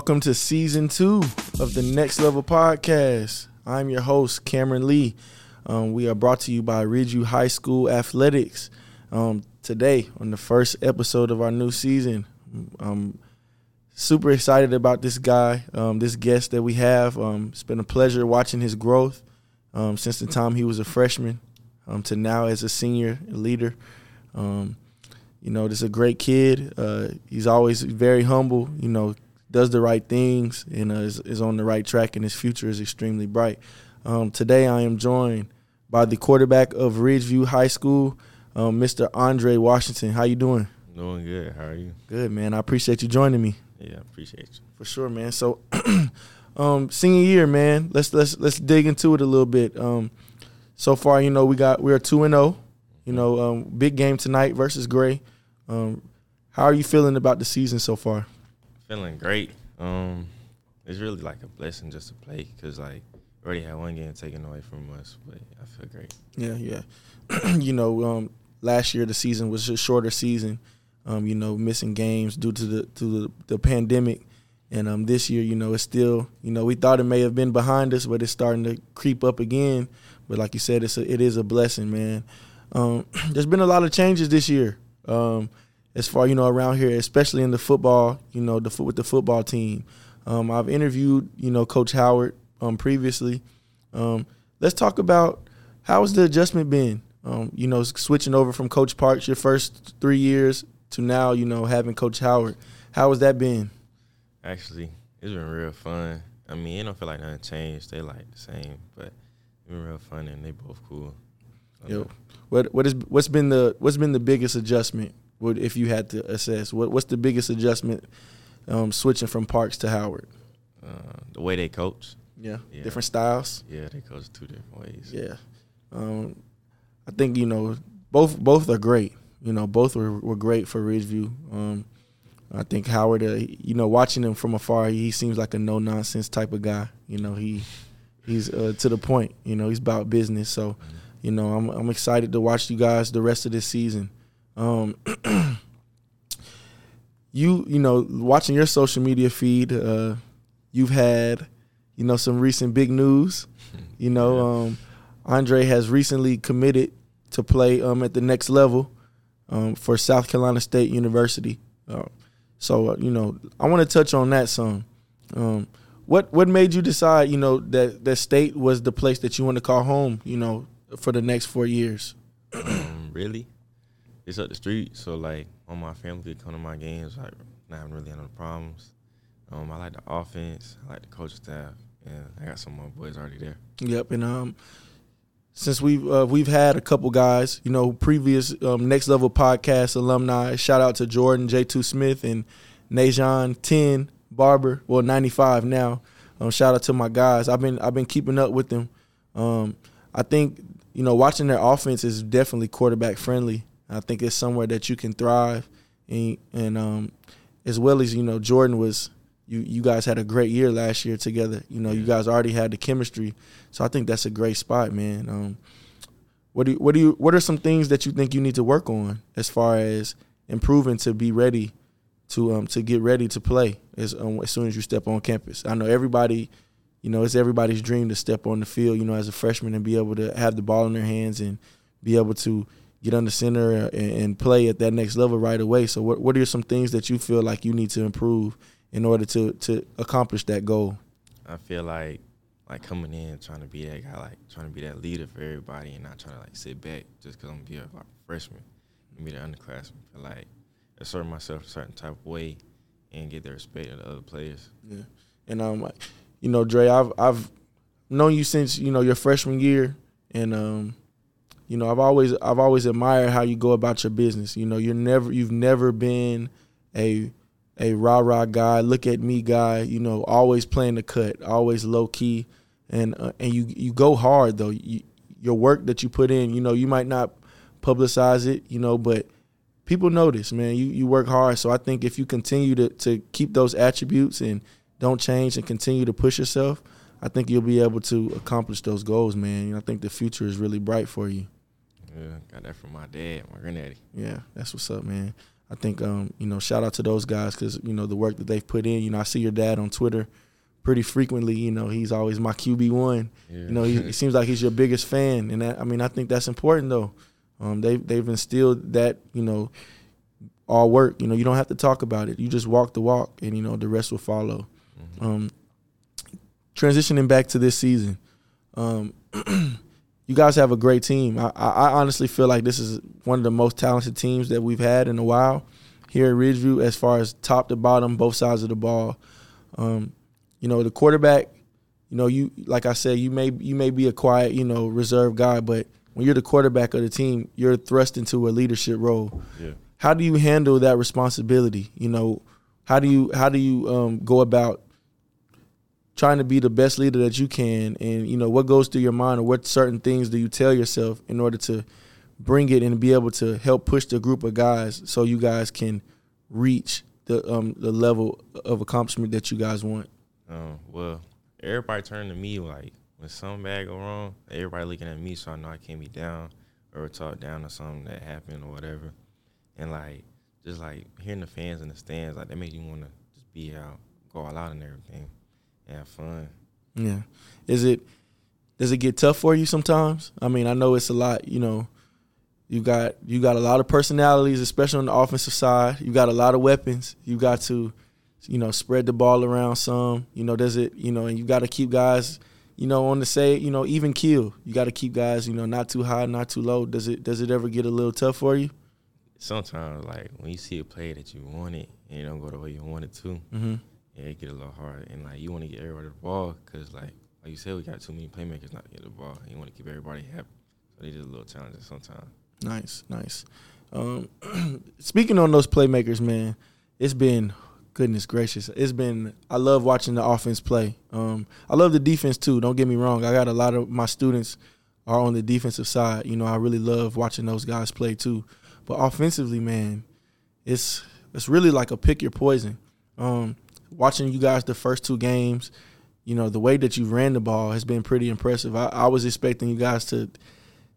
welcome to season two of the Next Level Podcast. I'm your host, Cameron Lee. Um, we are brought to you by Ridgeview High School Athletics. Um, today, on the first episode of our new season, I'm super excited about this guy, um, this guest that we have. Um, it's been a pleasure watching his growth um, since the time he was a freshman um, to now as a senior leader. You know, this is a great kid. Uh, he's always very humble. You know, does the right things and uh, is, is, on the right track, and his future is extremely bright. Um, today, I am joined by the quarterback of Ridgeview High School, um, Mr. Andre Washington. How you doing? Doing good. How are you? Good, man. I appreciate you joining me. Yeah, I appreciate you for sure, man. So, um, senior year, man. Let's let's let's dig into it a little bit. Um, so far, you know, we got we are two and zero. Oh. You know, um, big game tonight versus Gray. Um, how are you feeling about the season so far? Feeling great. Um, it's really like a blessing just to play because like already had one game taken away from us, but I feel great. Yeah, yeah. you know, um, last year the season was a shorter season. Um, you know, missing games due to the to the, the pandemic. And um, this year, you know, it's still, you know, we thought it may have been behind us, but it's starting to creep up again. But like you said, it's a, it is a blessing, man. Um, there's been a lot of changes this year. As far you know around here, especially in the football, you know, the with the football team. Um, I've interviewed you know Coach Howard um, previously. Um, let's talk about how has the adjustment been? Um, you know, switching over from Coach Parks your first three years to now, you know, having Coach Howard. How has that been? Actually, it's been real fun. I mean, it don't feel like nothing changed. They like the same, but it's been real fun and they both cool. Yo, what what is what's been the what's been the biggest adjustment what if you had to assess? What what's the biggest adjustment um, switching from Parks to Howard? Uh, the way they coach. Yeah. yeah. different styles. Yeah, they coach two different ways. Yeah, um, I think you know both both are great. You know, both were, were great for Ridgeview. Um, I think Howard, uh, you know, watching him from afar, he seems like a no nonsense type of guy. You know, he he's uh, to the point. You know, he's about business. So, you know, I'm I'm excited to watch you guys the rest of this season. Um, you you know watching your social media feed, uh, you've had you know some recent big news. You know, um, Andre has recently committed to play um, at the next level um, for South Carolina State University. Uh, so uh, you know, I want to touch on that some. Um, what what made you decide, you know, that that state was the place that you want to call home, you know, for the next four years? Um, really? It's up the street. So like all my family could come to my games, like not having really any problems. Um, I like the offense, I like the coaching staff, and I got some more boys already there. Yep, and um, since we've uh, we've had a couple guys, you know, previous um, next level podcast alumni. Shout out to Jordan J two Smith and Najon Ten Barber, well ninety five now. Um, shout out to my guys. I've been I've been keeping up with them. Um, I think you know watching their offense is definitely quarterback friendly. I think it's somewhere that you can thrive, and, and um, as well as you know, Jordan was you you guys had a great year last year together. You know, you guys already had the chemistry, so I think that's a great spot, man. Um, what do you, what do you what are some things that you think you need to work on as far as improving to be ready to um to get ready to play as um, as soon as you step on campus? I know everybody, you know, it's everybody's dream to step on the field, you know, as a freshman and be able to have the ball in their hands and be able to get under center and, and, play at that next level right away. So, what what are some things that you feel like you need to improve in order to to accomplish that goal? I feel like like coming in trying to be that guy, like trying to be that leader for everybody, and not trying to like sit back just because I'm be a like, freshman and be the underclassman. Feel like assert myself a certain type of way and get the respect of the other players. Yeah, and um, you know, Dre, I've I've known you since you know your freshman year, and um, you know, I've always I've always admired how you go about your business. You know, you're never you've never been a a rah rah guy, look at me guy. You know, always playing the cut, always low key, and uh, and you you go hard though. You, your work that you put in, you know, you might not publicize it, you know, but people notice, man. You you work hard, so I think if you continue to to keep those attributes and don't change and continue to push yourself, I think you'll be able to accomplish those goals, man. I think the future is really bright for you. Yeah, got that from my dad, my granddaddy. Yeah, that's what's up, man. I think um, you know shout out to those guys because you know the work that they've put in. You know I see your dad on Twitter pretty frequently. You know he's always my QB one. Yeah. You know he, it seems like he's your biggest fan, and that, I mean I think that's important though. Um, they they've instilled that you know all work. You know you don't have to talk about it. You just walk the walk, and you know the rest will follow. Mhm. Um, transitioning back to this season, um, you guys have a great team. I, I, honestly feel like this is one of the most talented teams that we've had in a while here at Ridgeview, as far as top to bottom, both sides of the ball. Um, you know, the quarterback. You know, you like I said, you may you may be a quiet, you know, reserved guy, but when you're the quarterback of the team, you're thrust into a leadership role yeah. how do you handle that responsibility you know how do you how do you um, go about trying to be the best leader that you can and you know what goes through your mind or what certain things do you tell yourself in order to bring it and be able to help push the group of guys so you guys can reach the um, the level of accomplishment that you guys want Um, well, everybody turn to me like when something bad go wrong. Everybody looking at me, so I know I can't be down or talk down or something that happened or whatever. And like just like hearing the fans in the stands, like that makes you want to just be out, go all out and everything, have fun. Yeah. Is it does it get tough for you sometimes? I mean, I know it's a lot, you know, you got you got a lot of personalities, especially on the offensive side. You got a lot of weapons. You got to, you know, spread the ball around some. You know, does it, you know, and you got to keep guys, you know, on the say, you know, even kill. You got to keep guys, you know, not too high, not too low. Does it does it ever get a little tough for you? Sometimes like when you see a play that you want it and it don't go the way you want it to, Mm-hmm. Yeah, it get a little hard. And like you want to get everybody the ball because like like you said, we got too many playmakers not to get the ball. You want to keep everybody happy, so they just a little challenging sometimes. Nice, nice. Um, speaking on those playmakers, man, it's been goodness gracious. It's been I love watching the offense play. Um, I love the defense too. Don't get me wrong. I got a lot of my students are on the defensive side. You know, I really love watching those guys play too. But offensively, man, it's it's really like a pick your poison. Um, watching you guys the first two games, you know, the way that you ran the ball has been pretty impressive. I, I was expecting you guys to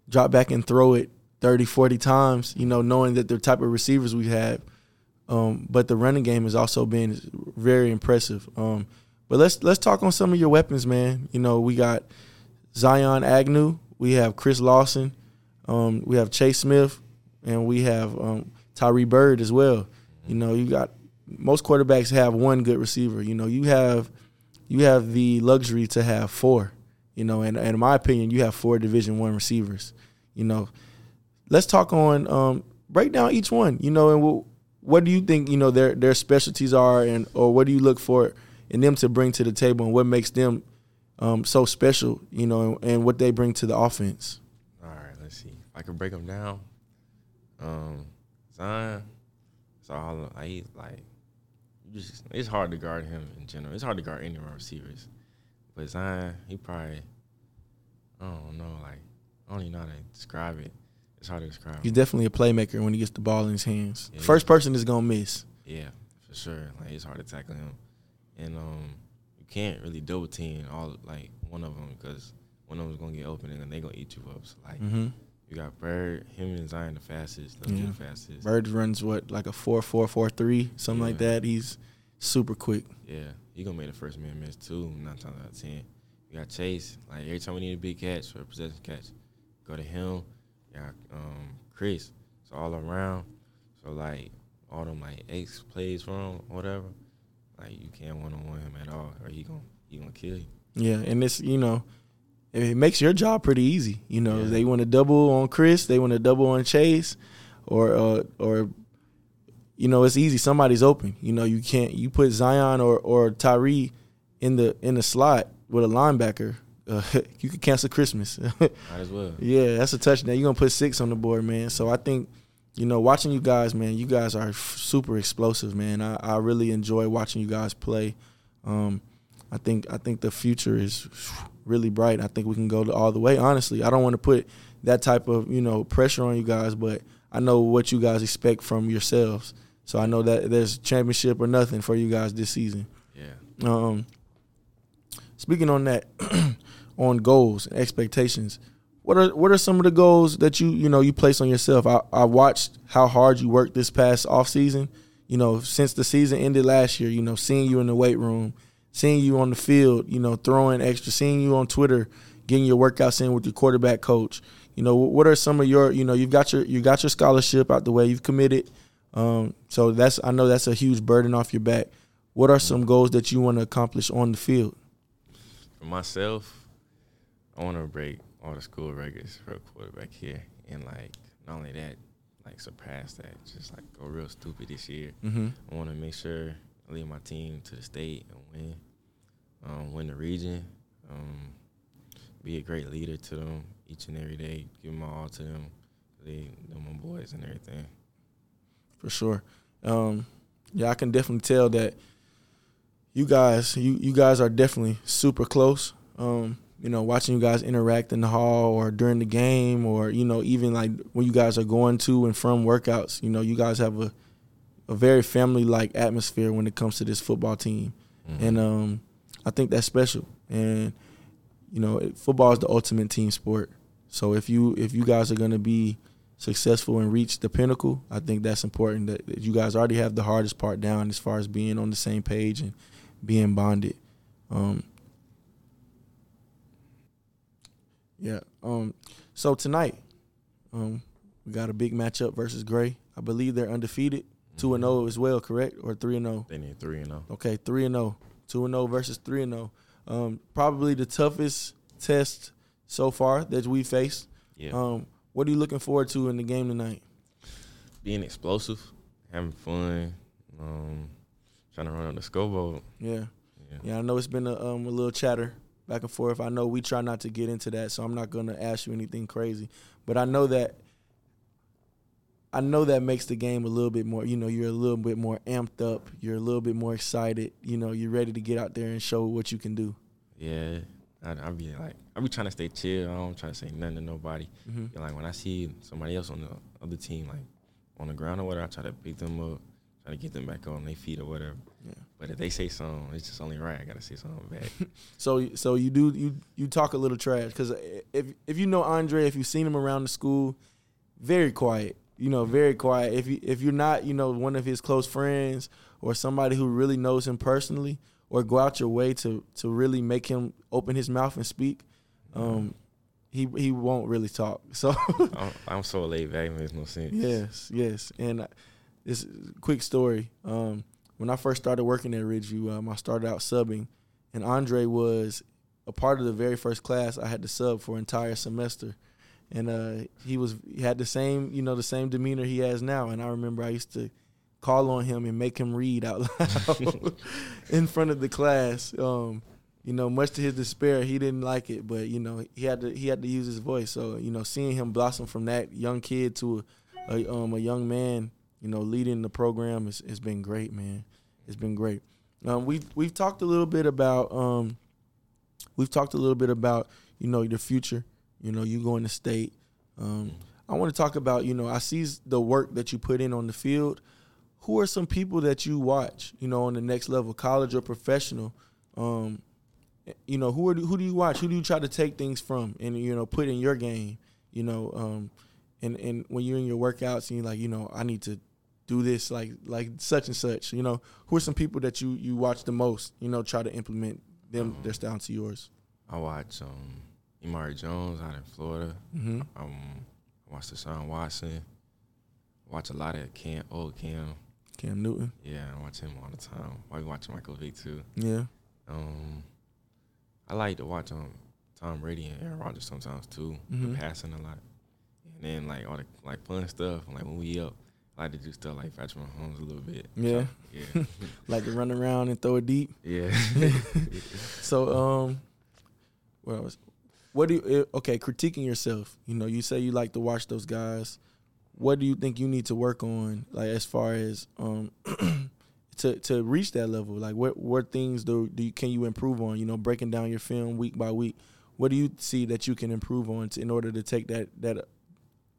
drop back and throw it 30, 40 times, you know, knowing that the type of receivers we have. Um, but the running game has also been very impressive. Um, but let's let's talk on some of your weapons, man. You know, we got Zion Agnew, we have Chris Lawson, um, we have Chase Smith, and we have um, Tyree Bird as well. You know, you got most quarterbacks have one good receiver. You know, you have you have the luxury to have four. You know, and, and in my opinion, you have four Division One receivers. You know, let's talk on um, break down each one. You know, and what what do you think you know their their specialties are, and or what do you look for in them to bring to the table, and what makes them um, so special? You know, and, and what they bring to the offense. All right, let's see. If I can break them down, um, Zion, all he's like, just it's hard to guard him in general. It's hard to guard any of our receivers, but Zion, he probably, I don't know, like I don't even know how to describe it. It's hard to describe. He's definitely a playmaker when he gets the ball in his hands. Yeah. First person is gonna miss. Yeah, for sure. Like it's hard to tackle him, and um, you can't really double team all like one of them because one of them's gonna get open and then they gonna eat you up. So like Mm-hmm. You got Bird, him and Zion the fastest, legit Yeah. fastest. Bird runs what like a four four four three something like that. He's super quick. Yeah, he gonna make the first man miss too. Nine times out of ten, you got Chase. Like every time we need a big catch or a possession catch, go to him. You got um, Chris. So all around. So like all them like X plays from him, whatever. Like you can't one on one him at all, or he gonna he gonna kill you. Yeah, and it's you know, it makes your job pretty easy. You know, Yeah. they want to double on Chris, they want to double on Chase, or uh, or you know, it's easy. Somebody's open. You know, you can't you put Zion or or Tyree in the in the slot with a linebacker. Uh, you could cancel Christmas. Might as well. Yeah, that's a touchdown. You're gonna put six on the board, man. So I think, you know, watching you guys, man, you guys are f- super explosive, man. I, I really enjoy watching you guys play. Um, I think I think the future is really bright. I think we can go all the way. Honestly, I don't want to put that type of you know pressure on you guys, but I know what you guys expect from yourselves. So I know that there's championship or nothing for you guys this season. Yeah. Um, speaking on that, on goals and expectations, what are what are some of the goals that you you know you place on yourself? I, I watched how hard you worked this past off season. You know, since the season ended last year, you know, seeing you in the weight room, seeing you on the field, you know, throwing extra, seeing you on Twitter, getting your workouts in with your quarterback coach. You know, what are some of your you know you've got your you got your scholarship out the way, you've committed. Um, so that's I know that's a huge burden off your back. What are some goals that you want to accomplish on the field? For myself, I want to break all the school records for a quarterback here, and like not only that, like surpass that. Just like go real stupid this year. Mm-hmm. I want to make sure lead my team to the state and win, um, win the region, um, be a great leader to them each and every day, give my all to them, they they're my boys and everything. For sure. Um, yeah, I can definitely tell that you guys, you you guys are definitely super close. Um, you know, watching you guys interact in the hall or during the game, or you know, even like when you guys are going to and from workouts. You know, you guys have a a very family like atmosphere when it comes to this football team, Mhm. and um, I think that's special. And you know, football is the ultimate team sport. So if you if you guys are going to be successful and reach the pinnacle, I think that's important. That, that you guys already have the hardest part down as far as being on the same page and being bonded. Um, yeah. Um, so tonight, um, we got a big matchup versus Gray. I believe they're undefeated, two and zero as well, correct? Or three and oh? zero? They need three and oh. zero. Okay, three and zero, two and zero versus three and zero. Um, probably the toughest test so far that we faced. Yeah, Um, what are you looking forward to in the game tonight? being explosive, having fun, um, trying to run on the scoreboard. Yeah, Yeah. yeah. I know it's been a, um, a little chatter back and forth. I know we try not to get into that, so I'm not gonna ask you anything crazy. But I know that I know that makes the game a little bit more. You know, you're a little bit more amped up. You're a little bit more excited. You know, you're ready to get out there and show what you can do. Yeah, I, I be like, I be trying to stay chill. I don't try to say nothing to nobody. hmm like when I see somebody else on the other team, like on the ground or whatever, I try to pick them up, try to get them back on their feet or whatever. Yeah. But if they say something, it's just only right. I gotta say something back. So so you do you you talk a little trash because if if you know Andre, if you've seen him around the school, very quiet. You know, very quiet. If you if you're not you know one of his close friends or somebody who really knows him personally, or go out your way to to really make him open his mouth and speak, um, he he won't really talk. So I'm, I'm so laid back, it makes no sense. Yes, yes. And this quick story. Um, when I first started working at Ridgeview, um, I started out subbing, and Andre was a part of the very first class I had to sub for entire semester. And uh, he was he had the same you know the same demeanor he has now. And I remember I used to call on him and make him read out loud in front of the class. Um, you know, much to his despair, he didn't like it, but you know, he had to he had to use his voice. So you know, seeing him blossom from that young kid to a, a um a young man, you know, leading the program has has been great, man. It's been great. Um, we we've talked a little bit about um, we've talked a little bit about you know your future. You know, you going to state. Um, I want to talk about you know I see the work that you put in on the field. Who are some people that you watch? You know, on the next level, college or professional. Um, you know, who are who do you watch? Who do you try to take things from and you know put in your game? You know, um, and and when you're in your workouts and you're like, you know, I need to do this like like such and such. You know, who are some people that you you watch the most? You know, try to implement them their style to yours. I watch um, Emory Jones out in Florida. Mm-hmm. Um, I watch Deshaun Watson. Watch a lot of Cam, old Cam. Cam Newton. Yeah, I watch him all the time. I watch Michael Vick too. Yeah. Um, I like to watch um Tom Brady and Aaron Rodgers sometimes too. Mhm. The passing a lot, and then like all the like fun stuff. Like when we up, I like to do stuff like Patrick Mahomes a little bit. Yeah. yeah, Like to run around and throw it deep. yeah. So, um, what else? What do you? eh, Okay, critiquing yourself. You know, you say you like to watch those guys. What do you think you need to work on, like as far as um, to to reach that level? Like, what what things do do you, can you improve on? You know, breaking down your film week by week. What do you see that you can improve on to, in order to take that that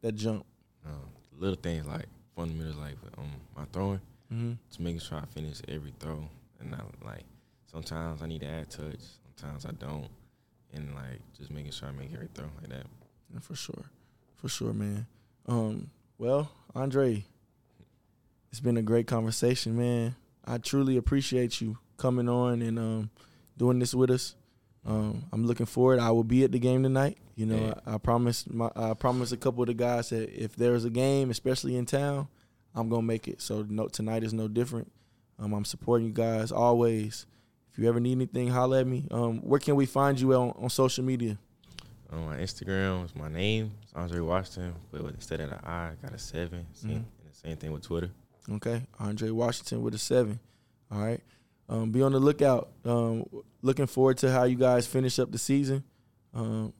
that jump? um, little things like fundamentals, like um my throwing, Mm-hmm. just making sure I finish every throw, and I like sometimes I need to add touch, sometimes I don't, and like just making sure I make every throw like that. Yeah, for sure, for sure, man. Um, well, Andre, it's been a great conversation, man. I truly appreciate you coming on and um, doing this with us. Um, I'm looking forward. I will be at the game tonight. You know, Yeah. I, I promised my I promised a couple of the guys that if there's a game, especially in town, I'm gonna make it. So no, tonight is no different. Um, I'm supporting you guys always. If you ever need anything, holler at me. Um, where can we find you on, on social media? On my Instagram, it's my name, it's Andre Washington, but instead of the I, I got a 7 Same, Mhm. And the same thing with Twitter. Okay, Andre Washington with a seven. All right, um, be on the lookout. Um, looking forward to how you guys finish up the season. Um,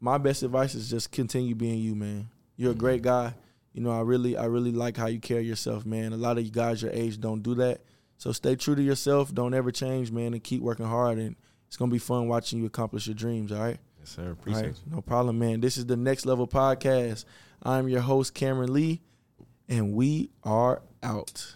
my best advice is just continue being you, man. You're a great guy. You know, I really, I really like how you carry yourself, man. A lot of you guys your age don't do that. So stay true to yourself. Don't ever change, man, and keep working hard. And it's gonna be fun watching you accomplish your dreams. All right. Yes, sir. Appreciate right, you. no problem, man. This is the Next Level Podcast. I'm your host, Cameron Lee, and we are out.